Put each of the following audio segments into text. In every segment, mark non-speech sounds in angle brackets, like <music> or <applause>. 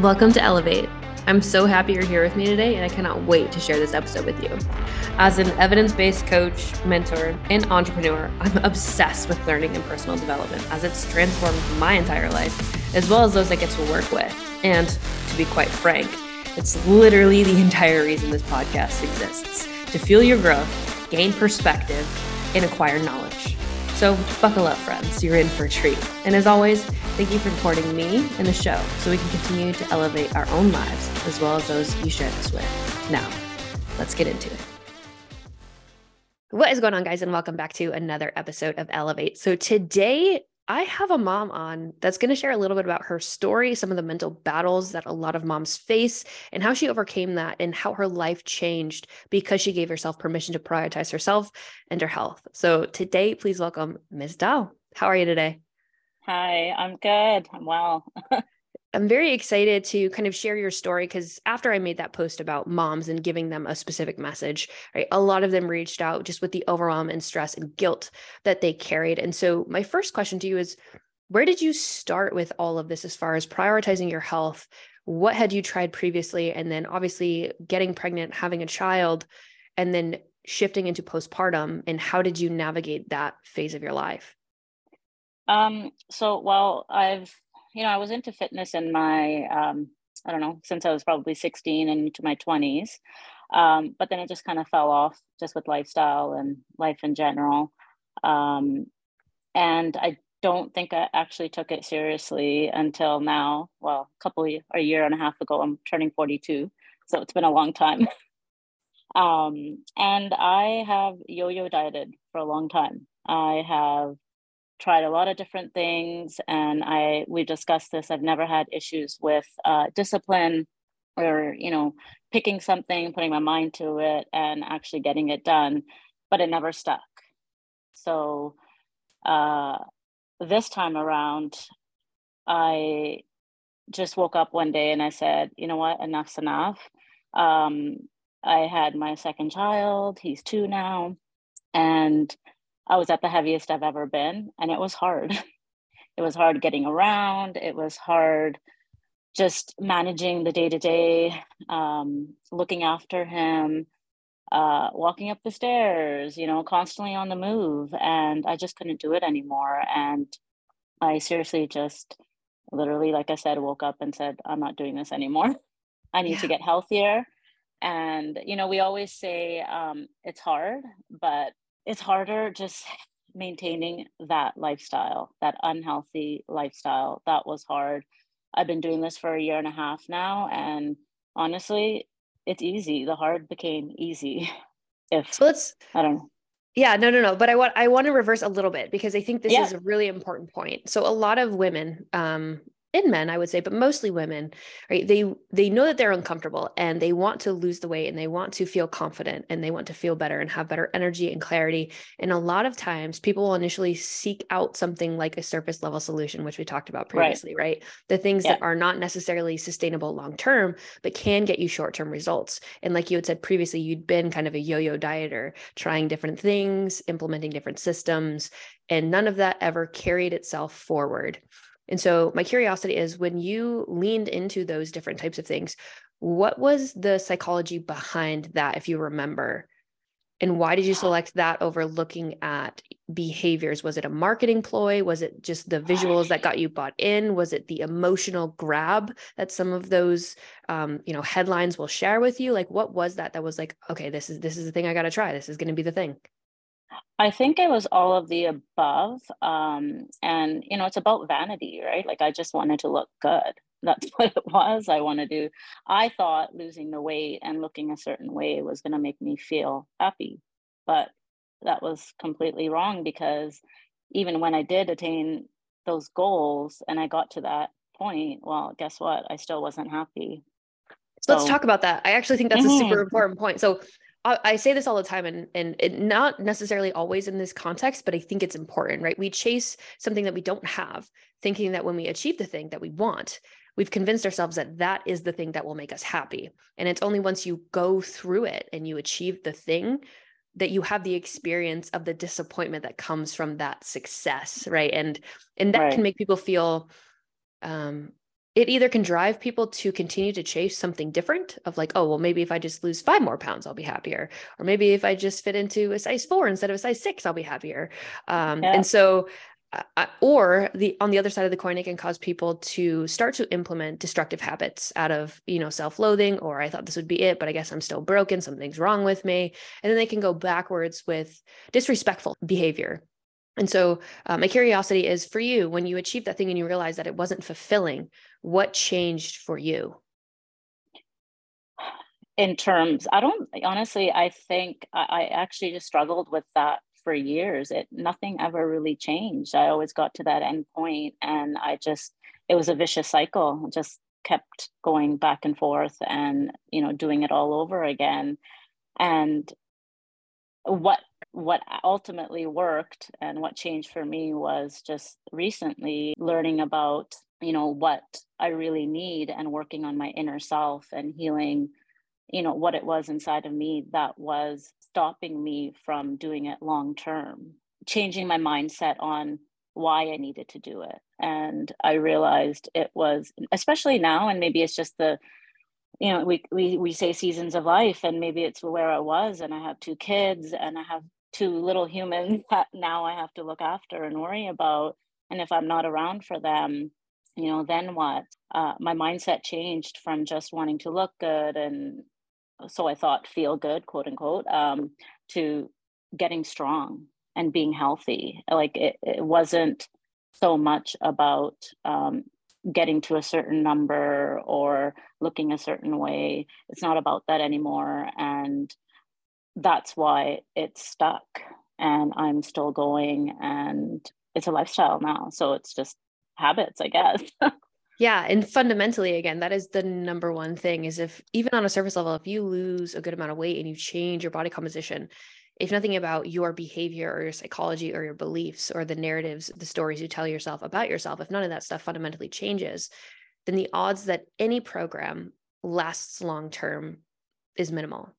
Welcome to Elevate. I'm so happy you're here with me today, and I cannot wait to share this episode with you. As an evidence based coach, mentor, and entrepreneur, I'm obsessed with learning and personal development as it's transformed my entire life, as well as those I get to work with. And to be quite frank, it's literally the entire reason this podcast exists to fuel your growth, gain perspective, and acquire knowledge. So, buckle up, friends. You're in for a treat. And as always, thank you for supporting me and the show so we can continue to elevate our own lives as well as those you share this with. Now, let's get into it. What is going on, guys? And welcome back to another episode of Elevate. So, today I have a mom on that's going to share a little bit about her story, some of the mental battles that a lot of moms face, and how she overcame that, and how her life changed because she gave herself permission to prioritize herself and her health. So, today, please welcome Ms. Doll. How are you today? Hi, I'm good. I'm well. <laughs> I'm very excited to kind of share your story because after I made that post about moms and giving them a specific message, right, a lot of them reached out just with the overwhelm and stress and guilt that they carried. And so, my first question to you is where did you start with all of this as far as prioritizing your health? What had you tried previously? And then, obviously, getting pregnant, having a child, and then shifting into postpartum. And how did you navigate that phase of your life? Um, so, while I've you know, I was into fitness in my, um, I don't know, since I was probably 16 and into my 20s. Um, but then it just kind of fell off just with lifestyle and life in general. Um, and I don't think I actually took it seriously until now. Well, a couple of, a year and a half ago, I'm turning 42. So it's been a long time. <laughs> um, and I have yo yo dieted for a long time. I have tried a lot of different things and i we discussed this i've never had issues with uh, discipline or you know picking something putting my mind to it and actually getting it done but it never stuck. So uh, this time around i just woke up one day and i said you know what? Enough's enough. Um, i had my second child he's two now and I was at the heaviest I've ever been, and it was hard. <laughs> it was hard getting around. It was hard just managing the day to day, looking after him, uh, walking up the stairs, you know, constantly on the move. And I just couldn't do it anymore. And I seriously just literally, like I said, woke up and said, I'm not doing this anymore. <laughs> I need yeah. to get healthier. And, you know, we always say um, it's hard, but it's harder just maintaining that lifestyle, that unhealthy lifestyle. That was hard. I've been doing this for a year and a half now. And honestly, it's easy. The hard became easy. <laughs> If so let's I don't know. Yeah, no, no, no. But I want I want to reverse a little bit because I think this yeah. is a really important point. So a lot of women, um, in men i would say but mostly women right? They they know that they're uncomfortable and they want to lose the weight and they want to feel confident and they want to feel better and have better energy and clarity. And a lot of times people will initially seek out something like a surface level solution which we talked about previously right, right? the things yeah. that are not necessarily sustainable long term but can get you short term results. And like you had said previously you'd been kind of a yo-yo dieter trying different things implementing different systems and none of that ever carried itself forward and so, my curiosity is when you leaned into those different types of things, what was the psychology behind that, if you remember? And why did you select that over looking at behaviors? Was it a marketing ploy? Was it just the visuals that got you bought in? Was it the emotional grab that some of those, um, you know, headlines will share with you? Like, what was that that was like, okay, this is this is the thing I got to try. This is going to be the thing. I think it was all of the above. Um, and, you know, it's about vanity, right? Like I just wanted to look good. <laughs> That's what it was. I wanted to, do. I thought losing the weight and looking a certain way was going to make me feel happy. But that was completely wrong because even when I did attain those goals and I got to that point, well, guess what? I still wasn't happy. So, Let's talk about that. I actually think that's mm-hmm. a super important point. So I say this all the time and and it, not necessarily always in this context, but I think it's important, right? We chase something that we don't have, thinking that when we achieve the thing that we want, we've convinced ourselves that that is the thing that will make us happy. And it's only once you go through it and you achieve the thing that you have the experience of the disappointment that comes from that success, right? And and that right. can make people feel um it either can drive people to continue to chase something different of like oh well maybe if i just lose five more pounds i'll be happier. Or maybe if i just fit into a size four instead of a size six i'll be happier. Um, yeah. and so uh, or the on the other side of the coin it can cause people to start to implement destructive habits out of you know self-loathing or i thought this would be it but i guess i'm still broken something's wrong with me. And then they can go backwards with disrespectful behavior. And so, uh, my curiosity is for you when you achieved that thing and you realized that it wasn't fulfilling, what changed for you? In terms, I don't honestly, I think I, I actually just struggled with that for years. It nothing ever really changed. I always got to that end point and I just, it was a vicious cycle, just kept going back and forth and, you know, doing it all over again. And what what ultimately worked and what changed for me was just recently learning about you know what i really need and working on my inner self and healing you know what it was inside of me that was stopping me from doing it long term changing my mindset on why i needed to do it. And i realized it was especially now and maybe it's just the you know we, we we say seasons of life and maybe it's where i was and i have two kids and i have two little humans <laughs> that now I have to look after and worry about. And if I'm not around for them, you know, then what? Uh, my mindset changed from just wanting to look good and so I thought feel good, quote unquote, um, to getting strong and being healthy. Like it, it wasn't so much about um, getting to a certain number or looking a certain way. It's not about that anymore. And that's why it's stuck and I'm still going and it's a lifestyle now. So it's just habits, I guess. <laughs> yeah. And fundamentally, again, that is the number one thing is if even on a surface level, if you lose a good amount of weight and you change your body composition, if nothing about your behavior or your psychology or your beliefs or the narratives, the stories you tell yourself about yourself, if none of that stuff fundamentally changes, then the odds that any program lasts long term is minimal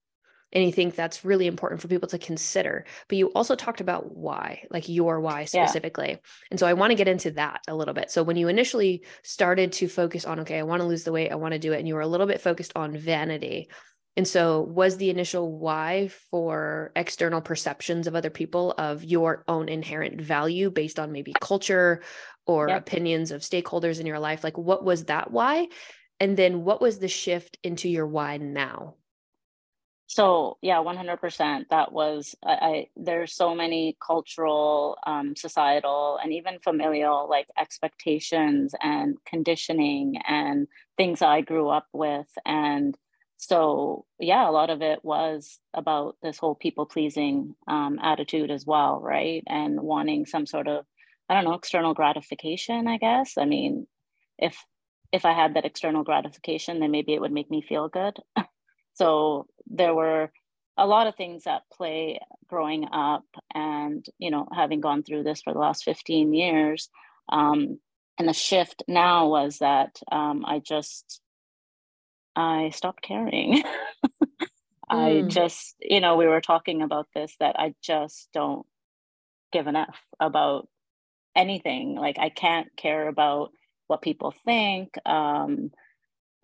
and you think that's really important for people to consider but you also talked about why like your why specifically yeah. and so i want to get into that a little bit so when you initially started to focus on okay i want to lose the weight i want to do it and you were a little bit focused on vanity and so was the initial why for external perceptions of other people of your own inherent value based on maybe culture or yep. opinions of stakeholders in your life like what was that why and then what was the shift into your why now so yeah 100% that was I, I there's so many cultural um, societal and even familial like expectations and conditioning and things i grew up with and so yeah a lot of it was about this whole people pleasing um, attitude as well right? And wanting some sort of i don't know external gratification i guess? I mean if if i had that external gratification then maybe it would make me feel good <laughs> So there were a lot of things at play growing up and, you know, having gone through this for the last 15 years. Um, and the shift now was that um, I just, I stopped caring. <laughs> mm. I just, you know, we were talking about this that I just don't give an F about anything. Like I can't care about what people think. Um,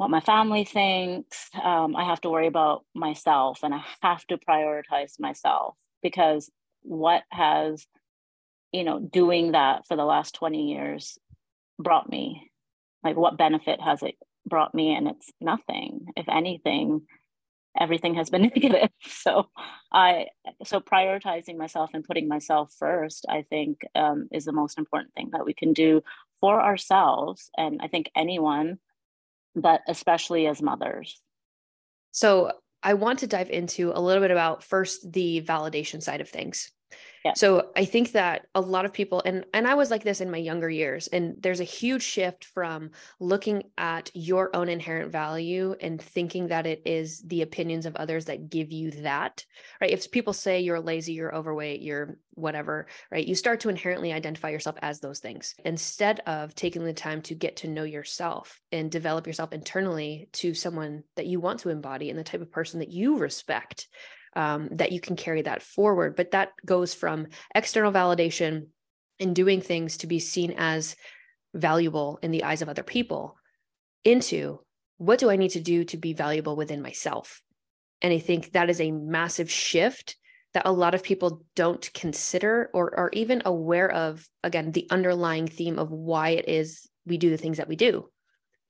what my family thinks. Um, I have to worry about myself and I have to prioritize myself because what has, you know, doing that for the last 20 years brought me? Like, what benefit has it brought me? And it's nothing. If anything, everything has been <laughs> negative. So, I, so prioritizing myself and putting myself first, I think, um, is the most important thing that we can do for ourselves. And I think anyone but especially as mothers. So I want to dive into a little bit about first the validation side of things. Yeah. So I think that a lot of people and and I was like this in my younger years and there's a huge shift from looking at your own inherent value and thinking that it is the opinions of others that give you that. Right? If people say you're lazy, you're overweight, you're whatever, right? You start to inherently identify yourself as those things instead of taking the time to get to know yourself and develop yourself internally to someone that you want to embody and the type of person that you respect um, that you can carry that forward. But that goes from external validation and doing things to be seen as valuable in the eyes of other people into what do I need to do to be valuable within myself? And I think that is a massive shift that a lot of people don't consider or are even aware of, again, the underlying theme of why it is we do the things that we do.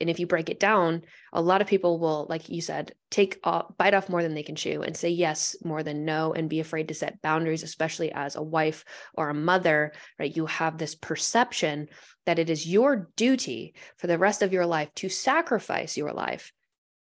And if you break it down, a lot of people will, like you said, take off, bite off more than they can chew and say yes more than no and be afraid to set boundaries, especially as a wife or a mother, right? You have this perception that it is your duty for the rest of your life to sacrifice your life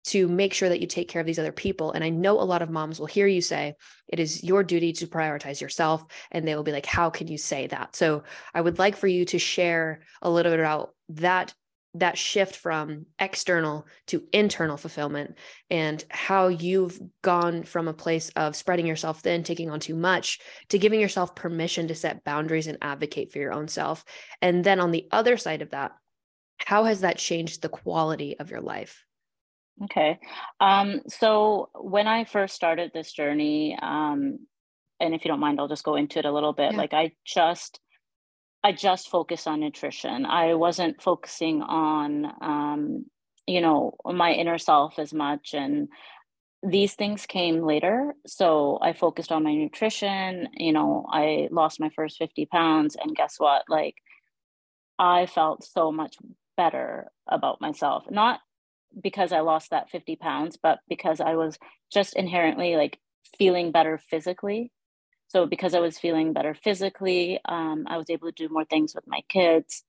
to make sure that you take care of these other people. And I know a lot of moms will hear you say, it is your duty to prioritize yourself. And they will be like, how can you say that? So I would like for you to share a little bit about that that shift from external to internal fulfillment and how you've gone from a place of spreading yourself thin, taking on too much, to giving yourself permission to set boundaries and advocate for your own self. And then on the other side of that, how has that changed the quality of your life? Okay. Um, so when I first started this journey, um, and if you don't mind, I'll just go into it a little bit. Yeah. Like I just I just focused on nutrition. I wasn't focusing on, um, you know, my inner self as much. And these things came later. So I focused on my nutrition. You know, I lost my first 50 pounds. And guess what? Like, I felt so much better about myself. Not because I lost that 50 pounds, but because I was just inherently like feeling better physically so because I was feeling better physically, um, I was able to do more things with my kids.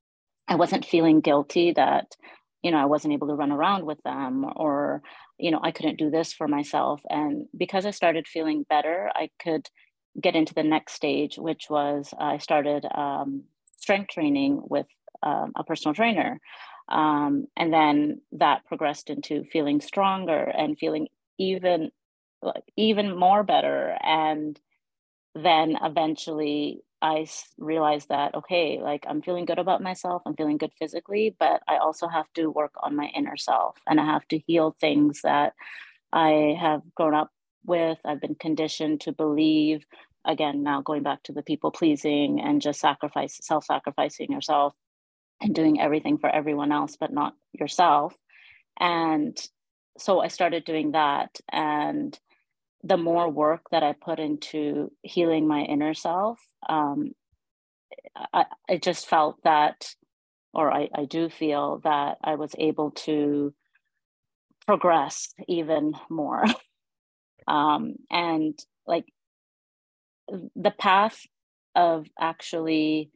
I wasn't feeling guilty that, you know, I wasn't able to run around with them or, you know, I couldn't do this for myself. And because I started feeling better, I could get into the next stage, which was I started um, strength training with um, a personal trainer. Um, and then that progressed into feeling stronger and feeling even even more better and then eventually I realized that, okay, like I'm feeling good about myself, I'm feeling good physically, but I also have to work on my inner self and I have to heal things that I have grown up with, I've been conditioned to believe. Again, now going back to the people pleasing and just sacrifice, self sacrificing yourself and doing everything for everyone else, but not yourself. And so I started doing that. And the more work that I put into healing my inner self, um, I, I just felt that, or I, I do feel that I was able to progress even more. <laughs> um, and like the path of actually,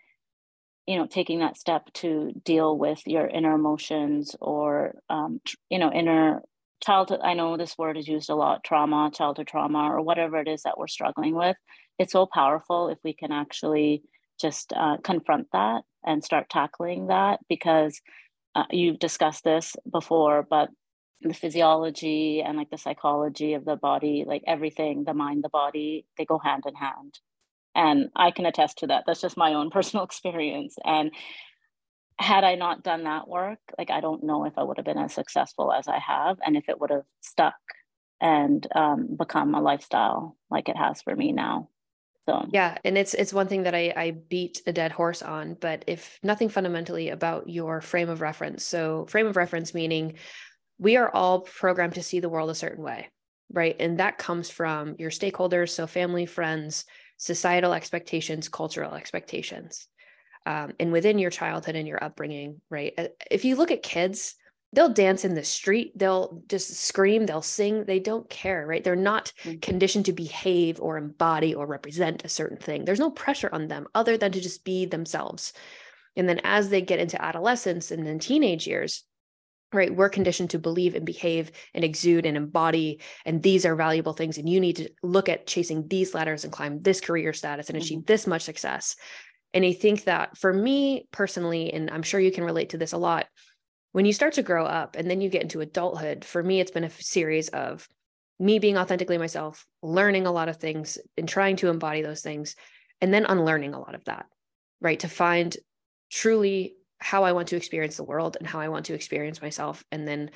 you know, taking that step to deal with your inner emotions or, um, you know, inner childhood i know this word is used a lot trauma childhood trauma or whatever it is that we're struggling with. It's so powerful if we can actually just uh, confront that and start tackling that because uh, you've discussed this before but the physiology and like the psychology of the body like everything the mind the body they go hand in hand. And i can attest to that. That's just my own <laughs> personal experience. And had I not done that work, like I don't know if I would have been as successful as I have and if it would have stuck and um, become a lifestyle like it has for me now. So yeah, and it's it's one thing that I I beat a dead horse on, but if nothing fundamentally about your frame of reference. So frame of reference meaning we are all programmed to see the world a certain way, right? And that comes from your stakeholders, so family, friends, societal expectations, cultural expectations um, and within your childhood and your upbringing, right? Uh, if you look at kids, they'll dance in the street, they'll just scream, they'll sing, they don't care, right? They're not mm-hmm. conditioned to behave or embody or represent a certain thing. There's no pressure on them other than to just be themselves. And then as they get into adolescence and then teenage years, right we're conditioned to believe and behave and exude and embody and these are valuable things and you need to look at chasing these ladders and climb this career status and achieve mm-hmm. this much success and I think that for me personally, and I'm sure you can relate to this a lot, when you start to grow up and then you get into adulthood, for me, it's been a series of me being authentically myself, learning a lot of things and trying to embody those things, and then unlearning a lot of that, right? To find truly how I want to experience the world and how I want to experience myself. And then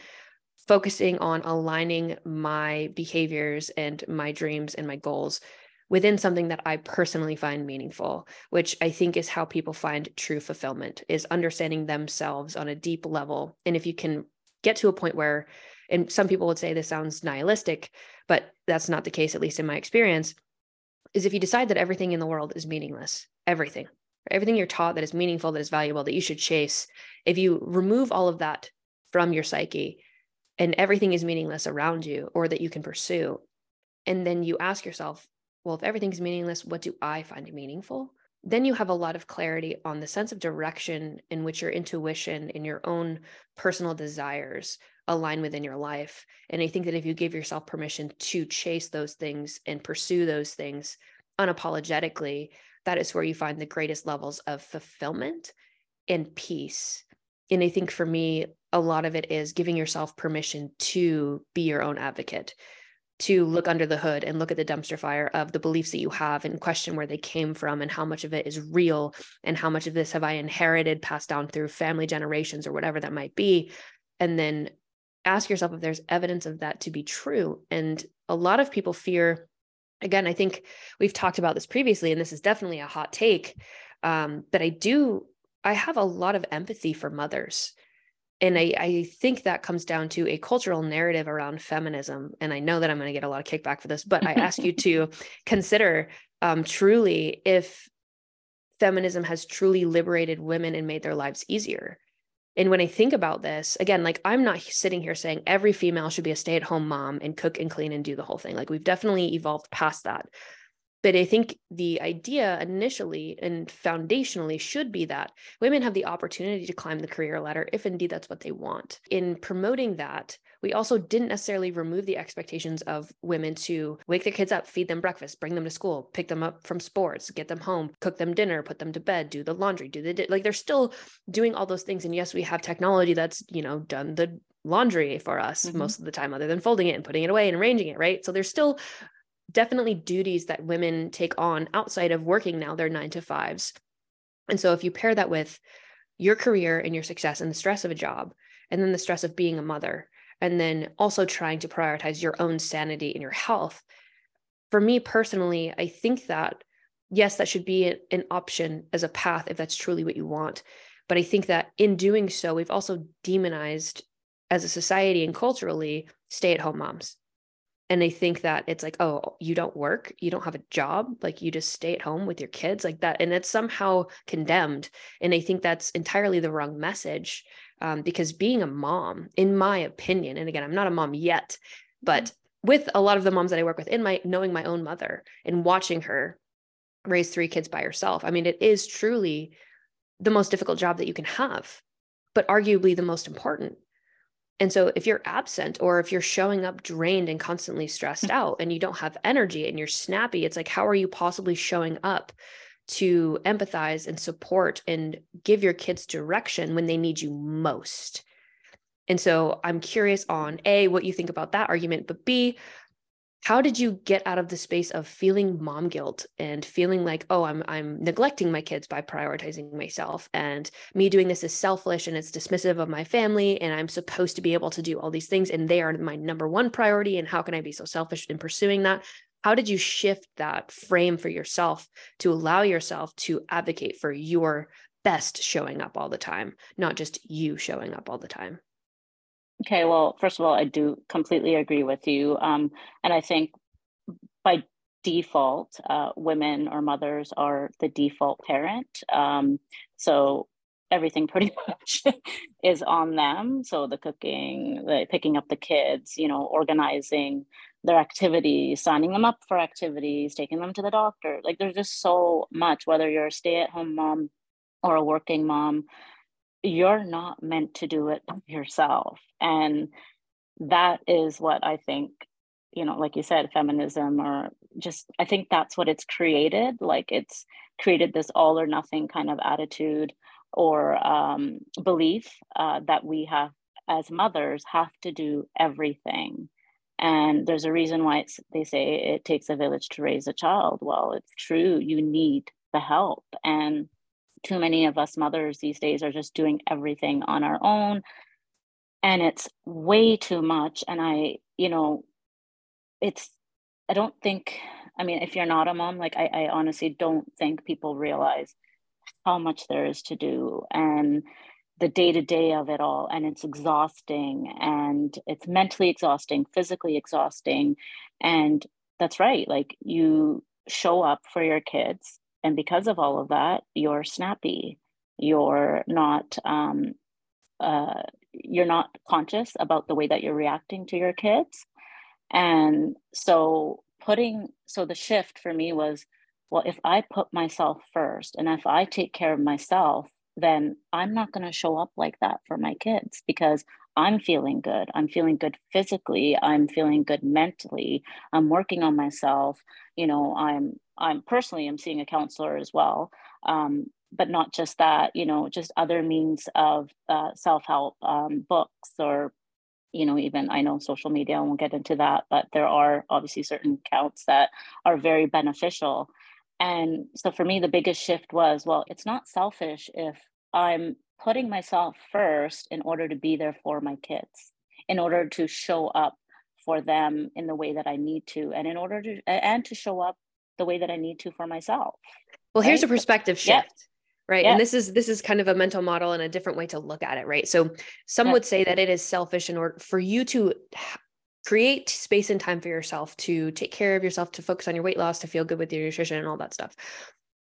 focusing on aligning my behaviors and my dreams and my goals within something that I personally find meaningful, which I think is how people find true fulfillment is understanding themselves on a deep level. And if you can get to a point where and some people would say this sounds nihilistic but that's not the case at least in my experience is if you decide that everything in the world is meaningless everything everything you're taught that is meaningful that is valuable that you should chase if you remove all of that from your psyche and everything is meaningless around you or that you can pursue and then you ask yourself well if everything's meaningless what do i find meaningful then you have a lot of clarity on the sense of direction in which your intuition and your own personal desires align within your life. And I think that if you give yourself permission to chase those things and pursue those things unapologetically, that is where you find the greatest levels of fulfillment and peace. And I think for me, a lot of it is giving yourself permission to be your own advocate, to look under the hood and look at the dumpster fire of the beliefs that you have and question where they came from and how much of it is real and how much of this have I inherited, passed down through family generations or whatever that might be. And then ask yourself if there's evidence of that to be true. And a lot of people fear, again, I think we've talked about this previously, and this is definitely a hot take. Um, but I do, I have a lot of empathy for mothers and I, I think that comes down to a cultural narrative around feminism. And I know that I'm going to get a lot of kickback for this, but I ask you <laughs> to consider um, truly if feminism has truly liberated women and made their lives easier. And when I think about this, again, like I'm not sitting here saying every female should be a stay at home mom and cook and clean and do the whole thing. Like we've definitely evolved past that. But I think the idea initially and foundationally should be that women have the opportunity to climb the career ladder if indeed that's what they want. In promoting that, we also didn't necessarily remove the expectations of women to wake their kids up, feed them breakfast, bring them to school, pick them up from sports, get them home, cook them dinner, put them to bed, do the laundry, do the di- like they're still doing all those things and yes, we have technology that's, you know, done the laundry for us mm-hmm. most of the time other than folding it and putting it away and arranging it, right? So there's still definitely duties that women take on outside of working now their nine to fives. And so if you pair that with your career and your success and the stress of a job, and then the stress of being a mother, and then also trying to prioritize your own sanity and your health, for me personally, I think that yes, that should be an option as a path if that's truly what you want. But I think that in doing so, we've also demonized as a society and culturally stay at home moms and they think that it's like oh you don't work you don't have a job like you just stay at home with your kids like that and it's somehow condemned and i think that's entirely the wrong message um, because being a mom in my opinion and again i'm not a mom yet but mm-hmm. with a lot of the moms that i work with in my knowing my own mother and watching her raise three kids by herself i mean it is truly the most difficult job that you can have but arguably the most important and so if you're absent or if you're showing up drained and constantly stressed <laughs> out and you don't have energy and you're snappy, it's like, how are you possibly showing up to empathize and support and give your kids direction when they need you most? And so I'm curious on A, what you think about that argument, but B, how did you get out of the space of feeling mom guilt and feeling like oh i'm i'm neglecting my kids by prioritizing myself and me doing this is selfish and it's dismissive of my family and i'm supposed to be able to do all these things and they are my number one priority and how can i be so selfish in pursuing that? How did you shift that frame for yourself to allow yourself to advocate for your best showing up all the time not just you showing up all the time Okay, well, first of all, I do completely agree with you. Um, and I think by default, uh, women or mothers are the default parent. Um, so everything <laughs> pretty much is on them. So the cooking, the picking up the kids, you know, organizing their activities, signing them up for activities, taking them to the doctor. Like there's just so much, whether you're a stay at home mom or a working mom you're not meant to do it yourself. And that is what i think you know like you said feminism or just i think that's what it's created. Like it's created this all or nothing kind of attitude or um, belief uh, that we have as mothers have to do everything. And there's a reason why it's, they say it takes a village to raise a child. Well it's true. You need the help. And too many of us mothers these days are just doing everything on our own and it's way too much and i you know it's i don't think i mean if you're not a mom like i, I honestly don't think people realize how much there is to do and the day to day of it all. And it's exhausting and it's mentally exhausting, physically exhausting. And that's right. Like you show up for your kids. And because of all of that, you're snappy. You're not, um, uh, you're not conscious about the way that you're reacting to your kids. And so putting, so the shift for me was, well, if I put myself first and if I take care of myself, then I'm not going to show up like that for my kids because I'm feeling good. I'm feeling good physically. I'm feeling good mentally. I'm working on myself. You know, I'm I'm personally I'm seeing a counselor as well. Um, but not just that. You know, just other means of uh, self help um, books or you know even i know social media i won't get into that but there are obviously certain accounts that are very beneficial and so for me, the biggest shift was well, it's not selfish if I'm putting myself first in order to be there for my kids, in order to show up for them in the way that I need to, and in order to, and to show up the way that I need to for myself. Well, right? here's a perspective shift. Right. And this is this is kind of a mental model and a different way to look at it, right? So some would say that it is selfish in order for you to create space and time for yourself to take care of yourself, to focus on your weight loss, to feel good with your nutrition and all that stuff.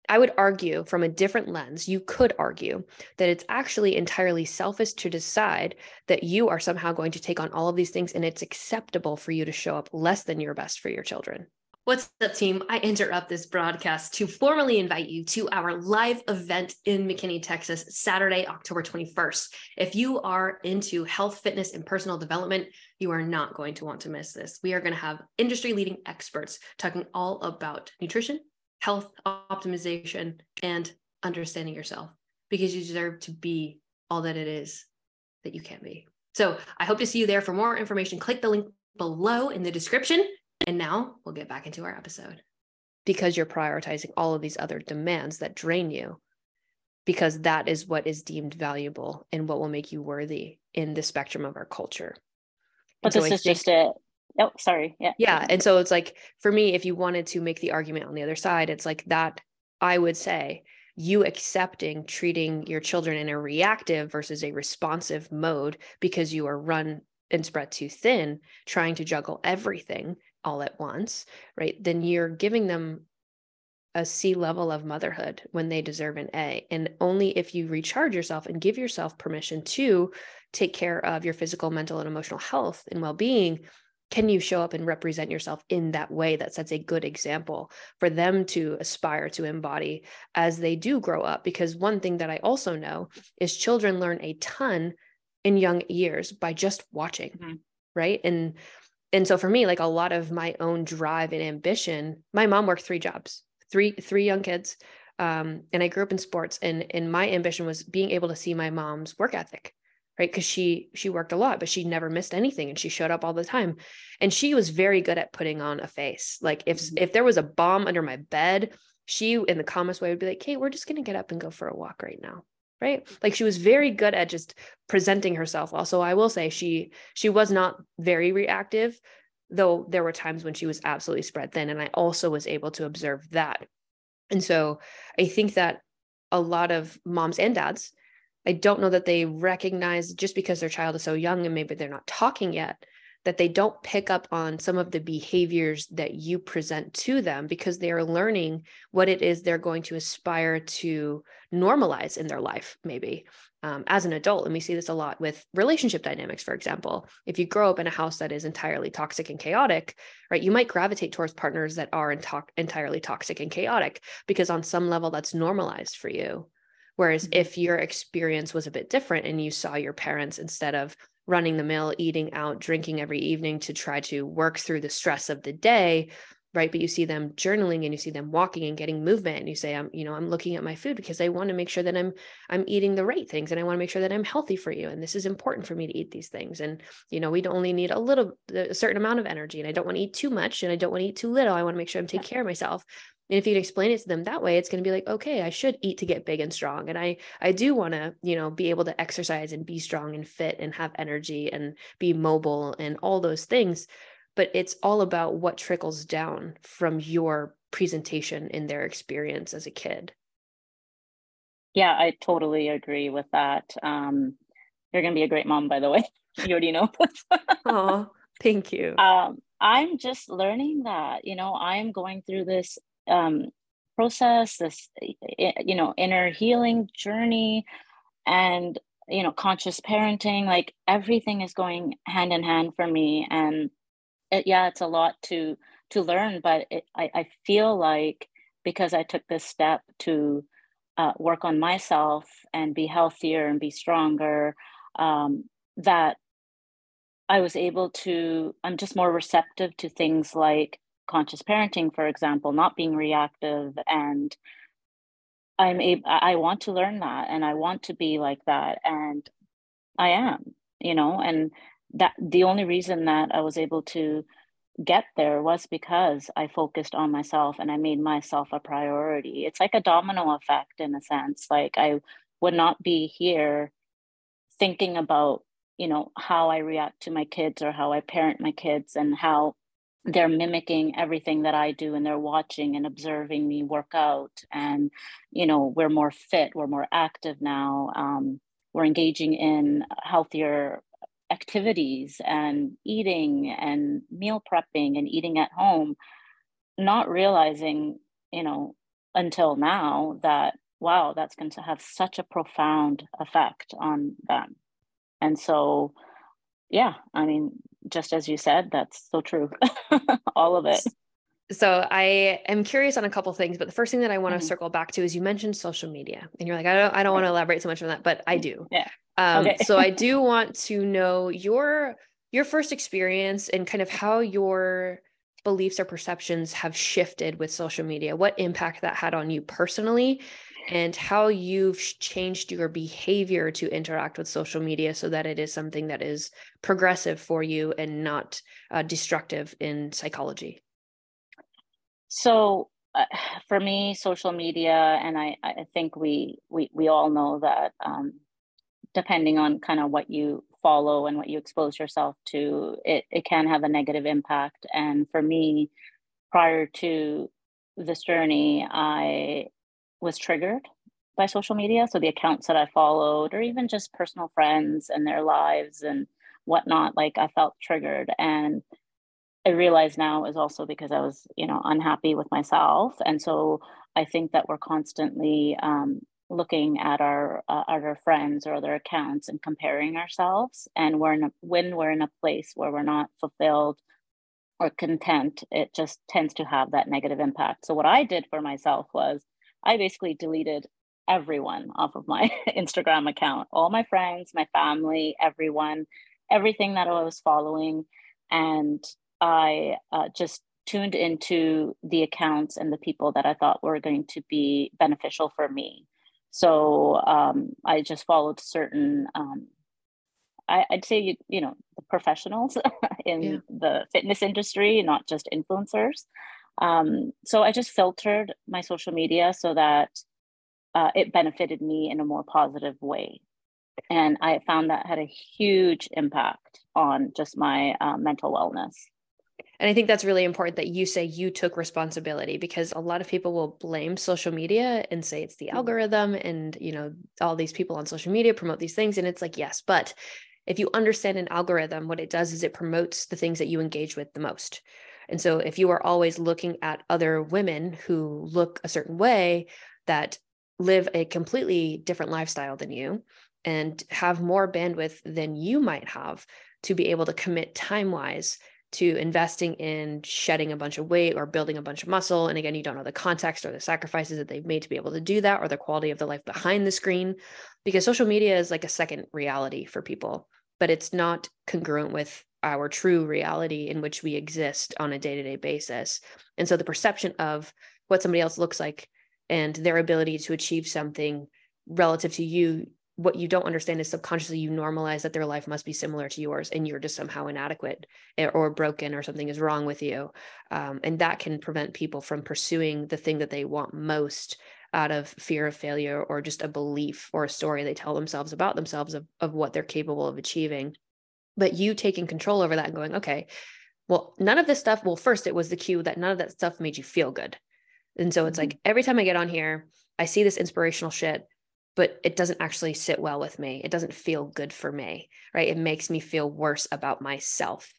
I would argue from a different lens, you could argue that it's actually entirely selfish to decide that you are somehow going to take on all of these things and it's acceptable for you to show up less than your best for your children. What's up, team? I interrupt this broadcast to formally invite you to our live event in McKinney, Texas, Saturday, October 21st. If you are into health, fitness, and personal development, you are not going to want to miss this. We are going to have industry leading experts talking all about nutrition, health optimization, and understanding yourself because you deserve to be all that it is that you can be. So I hope to see you there. For more information, click the link below in the description and now we'll get back into our episode because you're prioritizing all of these other demands that drain you because that is what is deemed valuable and what will make you worthy in the spectrum of our culture. But this so is think, just it. Oh, sorry. Yeah. Yeah. And so it's like for me, if you wanted to make the argument on the other side, it's like that I would say you accepting treating your children in a reactive versus a responsive mode because you are run and spread too thin, trying to juggle everything all at once, right? Then you're giving them a C level of motherhood when they deserve an A. And only if you recharge yourself and give yourself permission to take care of your physical, mental, and emotional health and well being can you show up and represent yourself in that way that sets a good example for them to aspire to embody as they do grow up? Because one thing that i also know is children learn a ton in young years by just watching mm-hmm. right? And and so for me like a lot of my own drive and ambition my mom worked three jobs three three young kids um, and i grew up in sports and and my ambition was being able to see my mom's work ethic right? Because she she worked a lot but she never missed anything and she showed up all the time. And she was very good at putting on a face. Like if mm-hmm. if there was a bomb under my bed she in the calmest way would be like hey we're just going to get up and go for a walk right now right? Like she was very good at just presenting herself. Also i will say she she was not very reactive though there were times when she was absolutely spread thin and i also was able to observe that. And so i think that a lot of moms and dads i don't know that they recognize just because their child is so young and maybe they're not talking yet that they don't pick up on some of the behaviors that you present to them because they are learning what it is they're going to aspire to normalize in their life, maybe um, as an adult. And we see this a lot with relationship dynamics, for example. If you grow up in a house that is entirely toxic and chaotic, right, you might gravitate towards partners that are entirely toxic and chaotic because on some level that's normalized for you. Whereas mm-hmm. if your experience was a bit different and you saw your parents instead of running the mill, eating out, drinking every evening to try to work through the stress of the day, right? But you see them journaling and you see them walking and getting movement and you say, I'm, you know, I'm looking at my food because I want to make sure that I'm I'm eating the right things and I want to make sure that I'm healthy for you. And this is important for me to eat these things. And, you know, we only need a little a certain amount of energy and I don't want to eat too much and I don't want to eat too little. I want to make sure I'm taking care of myself. And if you explain it to them that way, it's going to be like, okay, I should eat to get big and strong. And I, I do want to, you know, be able to exercise and be strong and fit and have energy and be mobile and all those things. But it's all about what trickles down from your presentation in their experience as a kid. Yeah, I totally agree with that. Um, you're going to be a great mom, by the way. <laughs> you already know. <laughs> oh, thank you. Um, I'm just learning that, you know, I'm going through this um, process, this, you know, inner healing journey and, you know, conscious parenting. Like everything is going hand in hand for me. And it, yeah, it's a lot to, to learn, but it, I, I feel like because I took this step to uh, work on myself and be healthier and be stronger, um, that I was able to, I'm just more receptive to things like conscious parenting, for example, not being reactive. And I'm able, I want to learn that and I want to be like that. And I am, you know, and that the only reason that I was able to get there was because I focused on myself and I made myself a priority. It's like a domino effect in a sense. Like I would not be here thinking about you know how i react to my kids or how i parent my kids and how they're mimicking everything that i do and they're watching and observing me work out and you know we're more fit we're more active now um, we're engaging in healthier activities and eating and meal prepping and eating at home not realizing you know until now that wow that's going to have such a profound effect on them. And so, yeah, I mean, just as you said, that's so true. <laughs> All of it. So I am curious on a couple things, but the first thing that I want to mm-hmm. circle back to is you mentioned social media, and you're like, I don't, I don't want to elaborate so much on that, but I do. Yeah. Um, okay. so I do <laughs> want to know your your first experience and kind of how your beliefs or perceptions have shifted with social media. What impact that had on you personally, and how you've changed your behavior to interact with social media so that it is something that is progressive for you and not uh, destructive in psychology. So uh, <sighs> for me social media and i i think we we, we all know that um, depending on kind of what you follow and what you expose yourself to it, it can have a negative impact. And for me prior to this journey i was triggered by social media. So the accounts that I followed, or even just personal friends and their lives and whatnot, like I felt triggered. And I realize now is also because I was, you know, unhappy with myself. And so I think that we're constantly um, looking at our uh, our friends or other accounts and comparing ourselves. And we're in a, when we're in a place where we're not fulfilled or content, it just tends to have that negative impact. So what I did for myself was I basically deleted everyone off of my <laughs> Instagram account, all my friends, my family, everyone, everything that I was following. And I uh, just tuned into the accounts and the people that I thought were going to be beneficial for me. So um, I just followed certain, um, I, would say, you, you know, the professionals <laughs> in yeah. the fitness industry, not just influencers. Um, so I just filtered my social media so that uh, it benefited me in a more positive way. And I found that had a huge impact on just my uh, mental wellness. And I think that's really important that you say you took responsibility because a lot of people will blame social media and say it's the mm-hmm. algorithm and you know all these people on social media promote these things and it's like yes, but if you understand an algorithm what it does is it promotes the things that you engage with the most. And so if you are always looking at other women who look a certain way that live a completely different lifestyle than you and have more bandwidth than you might have to be able to commit time wise to investing in shedding a bunch of weight or building a bunch of muscle. And again, you don't know the context or the sacrifices that they've made to be able to do that or the quality of the life behind the screen, because social media is like a second reality for people, but it's not congruent with our true reality in which we exist on a day to day basis. And so the perception of what somebody else looks like and their ability to achieve something relative to you what you don't understand is subconsciously you normalize that their life must be similar to yours and you're just somehow inadequate or broken or something is wrong with you um, and that can prevent people from pursuing the thing that they want most out of fear of failure or just a belief or a story they tell themselves about themselves of, of what they're capable of achieving but you taking control over that and going okay well none of this stuff well first it was the cue that none of that stuff made you feel good and so it's mm-hmm. like every time I get on here, I see this inspirational shit. but it doesn't actually sit well with me. It doesn't feel good for me, right? It makes me feel worse about myself.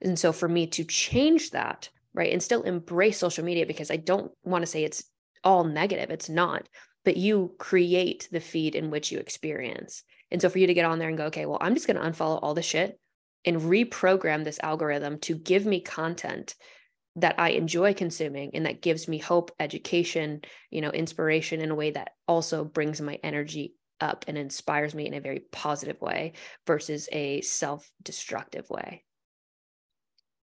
And so for me to change that, right, and still embrace social media because I don't want to say it's all negative, it's not, but you create the feed in which you experience. And so for you to get on there and go, okay, well, I'm just going to unfollow all the shit and reprogram this algorithm to give me content that I enjoy consuming and that gives me hope, education, you know, inspiration in a way that also brings my energy up and inspires me in a very positive way versus a self-destructive way.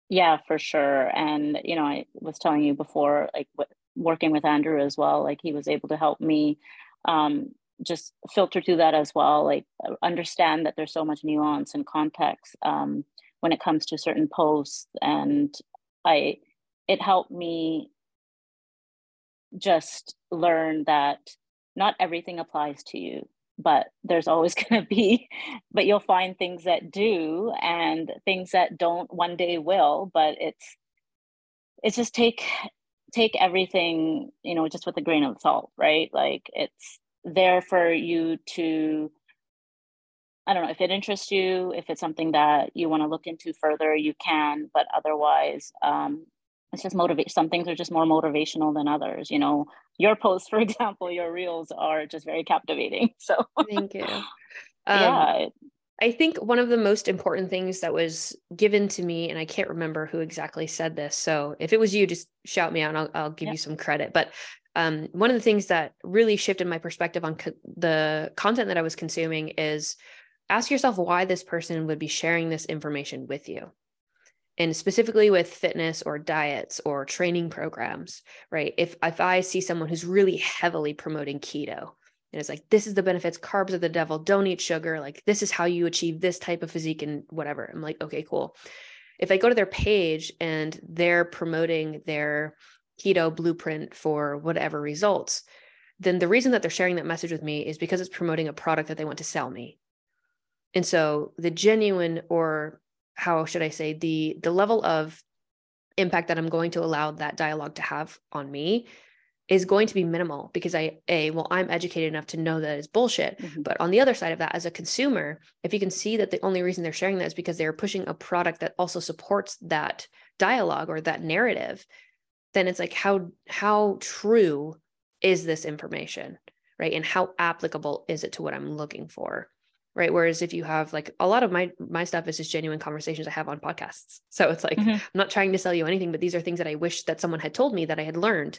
Yeah, for sure. And you know, I was telling you before like working with Andrew as well, like he was able to help me um just filter through that as well, like understand that there's so much nuance and context um when it comes to certain posts. And I it helped me just learn that not everything applies to you but there's always <laughs> going to be but you'll find things that do and things that don't one day will but it's it's just take take everything you know just with a grain of salt right? Like it's there for you to I don't know if it interests you, if it's something that you want to look into further, you can. But otherwise, um, it's just motivate some things are just more motivational than others you know? Your posts <laughs> for example your reels are just very captivating so. Thank you. <laughs> Um, yeah I think one of the most important things that was given to me, and I can't remember who exactly said this. So if it was you, just shout me out and I'll, I'll give yeah. you some credit. But um, one of the things that really shifted my perspective on co- the content that I was consuming is ask yourself why this person would be sharing this information with you and specifically with fitness or diets or training programs right if if i see someone who's really heavily promoting keto and it's like this is the benefits carbs are the devil don't eat sugar like this is how you achieve this type of physique and whatever. I'm like okay cool. If i go to their page and they're promoting their keto blueprint for whatever results then the reason that they're sharing that message with me is because it's promoting a product that they want to sell me. And so the genuine or how should I say the the level of impact that I'm going to allow that dialogue to have on me is going to be minimal because I a well I'm educated enough to know that it's bullshit. Mm-hmm. But on the other side of that, as a consumer, if you can see that the only reason they're sharing that is because they're pushing a product that also supports that dialogue or that narrative, then it's like how how true is this information, right? And how applicable is it to what I'm looking for? right whereas if you have like a lot of my my stuff is just genuine conversations i have on podcasts so it's like mm-hmm. i'm not trying to sell you anything but these are things that i wish that someone had told me that i had learned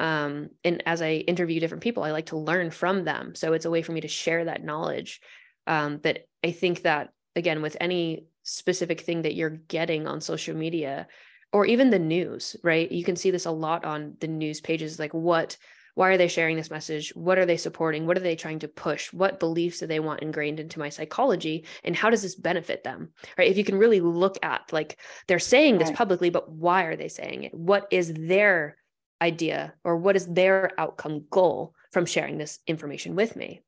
um, and as i interview different people i like to learn from them. So it's a way for me to share that knowledge um, but i think that again with any specific thing that you're getting on social media or even the news right? You can see this a lot on the news pages like what why are they sharing this message? What are they supporting? What are they trying to push? What beliefs do they want ingrained into my psychology? And how does this benefit them right? If you can really look at like they're saying this publicly but why are they saying it? What is their idea or what is their outcome goal from sharing this information with me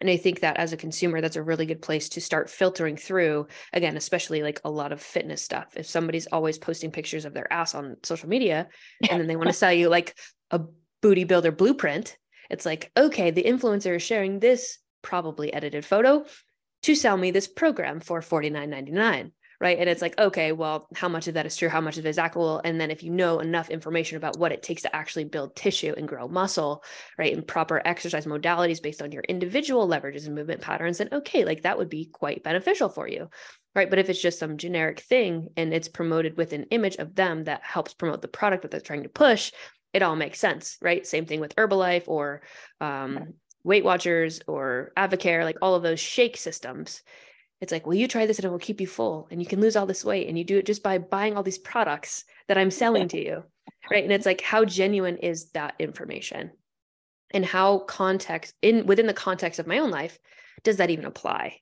and I think that as a consumer, that's a really good place to start filtering through, again, especially like a lot of fitness stuff. If somebody's always posting pictures of their ass on social media <laughs> and then they want to sell you like a booty builder blueprint. It's like, okay, the influencer is sharing this probably edited photo to sell me this program for $49.99. Right. And it's like, okay, well, how much of that is true? How much of it is actual? And then if you know enough information about what it takes to actually build tissue and grow muscle, right, and proper exercise modalities based on your individual leverages and movement patterns, then okay, like that would be quite beneficial for you. Right. But if it's just some generic thing and it's promoted with an image of them that helps promote the product that they're trying to push, it all makes sense, right? Same thing with Herbalife or um, Weight Watchers or AdvoCare, like all of those shake systems. It's like, well, you try this and it will keep you full and you can lose all this weight. And you do it just by buying all these products that I'm selling to you. Right. And it's like, how genuine is that information? And how context in within the context of my own life does that even apply?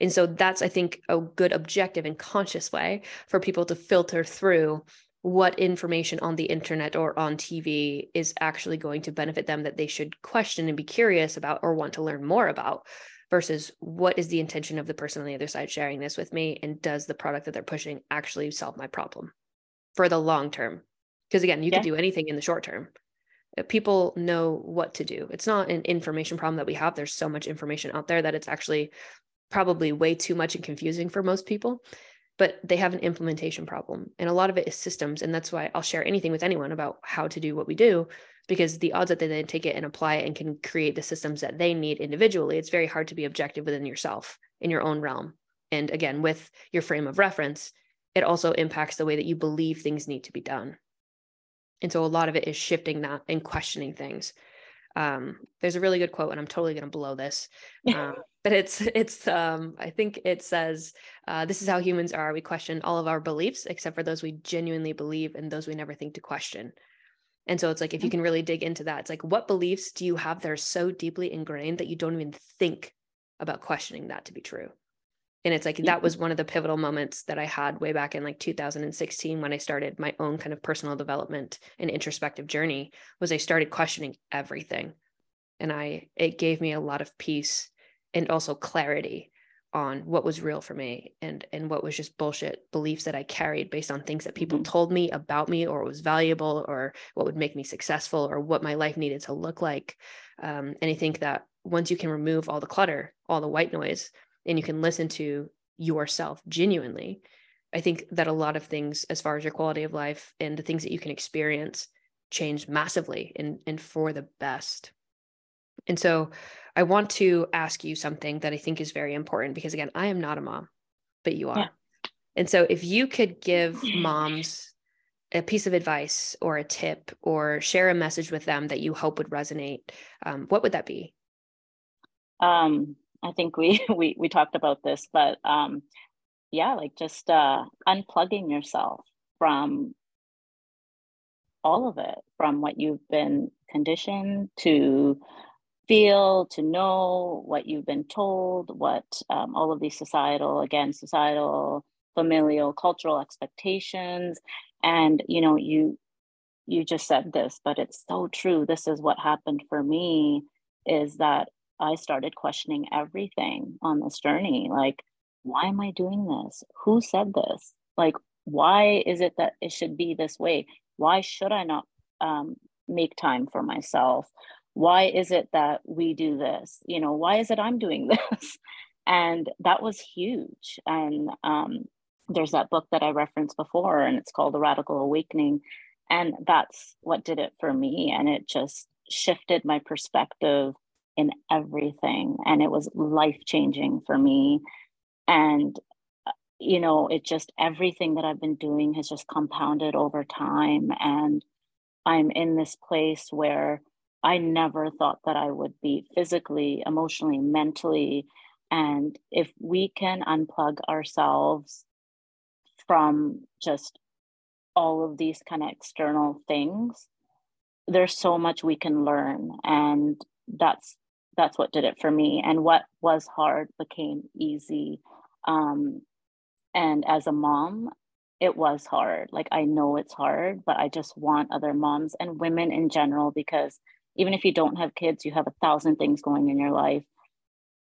And so that's, I think, a good objective and conscious way for people to filter through what information on the internet or on TV is actually going to benefit them that they should question and be curious about or want to learn more about versus what is the intention of the person on the other side sharing this with me and does the product that they're pushing actually solve my problem for the long term because again you yeah. could do anything in the short term uh, people know what to do. It's not an information problem that we have. There's so much information out there that it's actually probably way too much and confusing for most people, but they have an implementation problem. And a lot of it is systems. And that's why I'll share anything with anyone about how to do what we do, because the odds that they then take it and apply it and can create the systems that they need individually, it's very hard to be objective within yourself in your own realm. And again, with your frame of reference, it also impacts the way that you believe things need to be done. And so a lot of it is shifting that and questioning things. Um, there's a really good quote, and I'm totally going to blow this, <laughs> um, but it's it's um, I think it says, uh, "This is how humans are. We question all of our beliefs except for those we genuinely believe and those we never think to question." And so it's like if you mm. can really dig into that, it's like what beliefs do you have that are so deeply ingrained that you don't even think about questioning that to be true? and it's like that was one of the pivotal moments that i had way back in like 2016 when i started my own kind of personal development and introspective journey was i started questioning everything and i it gave me a lot of peace and also clarity on what was real for me and and what was just bullshit beliefs that i carried based on things that people mm-hmm. told me about me or was valuable or what would make me successful or what my life needed to look like um, and i think that once you can remove all the clutter all the white noise and you can listen to yourself genuinely i think that a lot of things as far as your quality of life and the things that you can experience change massively and and for the best and so i want to ask you something that i think is very important because again i am not a mom but you are yeah. and so if you could give <laughs> moms a piece of advice or a tip or share a message with them that you hope would resonate um, what would that be um, I think we <laughs> we we talked about this, but um, yeah, like just uh, unplugging yourself from all of it, from what you've been conditioned to feel, to know, what you've been told, what um, all of these societal, again, societal, familial, cultural expectations, and you know, you you just said this, but it's so true. This is what happened for me. Is that I started questioning everything on this journey. Like, why am I doing this? Who said this? Like, why is it that it should be this way? Why should I not um, make time for myself? Why is it that we do this? You know, why is it I'm doing <laughs> this? and that was huge. And um, there's that book that I referenced before, and it's called The Radical Awakening. And that's what did it for me. And it just shifted my perspective in everything and it was life changing for me and uh, you know it just everything that i've been doing has just compounded over time and i'm in this place where i never thought that i would be physically emotionally mentally and if we can unplug ourselves from just all of these kind of external things there's so much we can learn and that's that's what did it for me and what was hard became easy. Um, and as a mom it was hard. Like i know it's hard but i just want other moms and women in general because even if you don't have kids you have a thousand things going in your life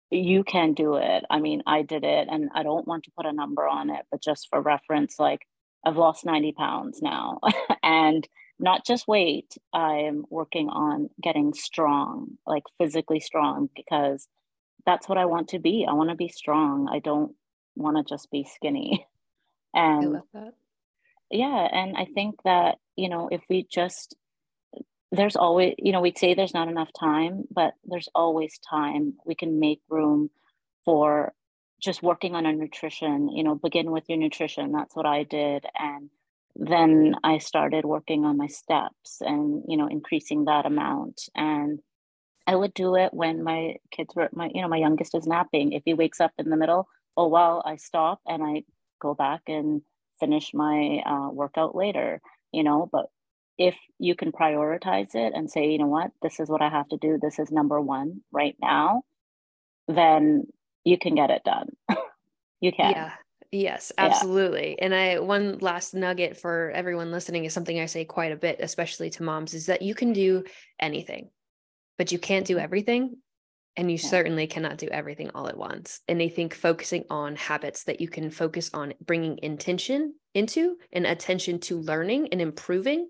you can do it. I mean i did it and i don't want to put a number on it but just for reference like i've lost 90 pounds now <laughs> and not just weight i'm working on getting strong like physically strong because that's what i want to be. I want to be strong. I don't want to just be skinny. And yeah and i think that you know if we just there's always you know we'd say there's not enough time but there's always time we can make room for just working on our nutrition you know begin with your nutrition that's what i did and then I started working on my steps and you know increasing that amount and I would do it when my kids were my you know my youngest is napping if he wakes up in the middle oh well I stop and I go back and finish my uh, workout later you know but if you can prioritize it and say you know what this is what I have to do this is number 1 right now then you can get it done <laughs> you can yeah Yes, absolutely. Yeah. And I one last nugget for everyone listening is something I say quite a bit, especially to moms, is that you can do anything, but you can't do mm-hmm. everything. And you yeah. certainly cannot do everything all at once. And I think focusing on habits that you can focus on bringing intention into and attention to learning and improving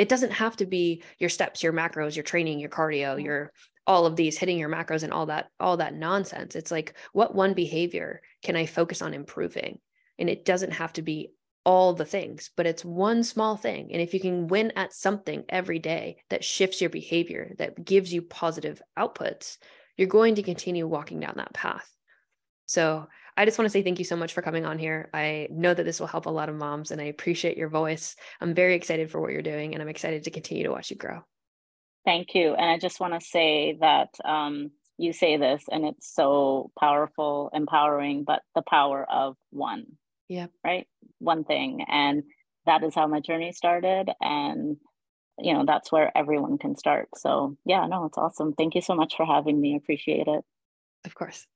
it doesn't have to be your steps your macros your training your cardio mm-hmm. your all of these hitting your macros and all that all that nonsense. It's like what one behavior can i focus on improving? And it doesn't have to be all the things but it's one small thing. And if you can win at something every day that shifts your behavior that gives you positive outputs you're going to continue walking down that path. So I just want to say thank you so much for coming on here. I know that this will help a lot of moms and I appreciate your voice. I'm very excited for what you're doing and I'm excited to continue to watch you grow. Thank you. And I just want to say that um, you say this and it's so powerful, empowering, but the power of one. Yeah. Right. One thing. And that is how my journey started. And, you know, that's where everyone can start. So, yeah, no, it's awesome. Thank you so much for having me. Appreciate it. Of course.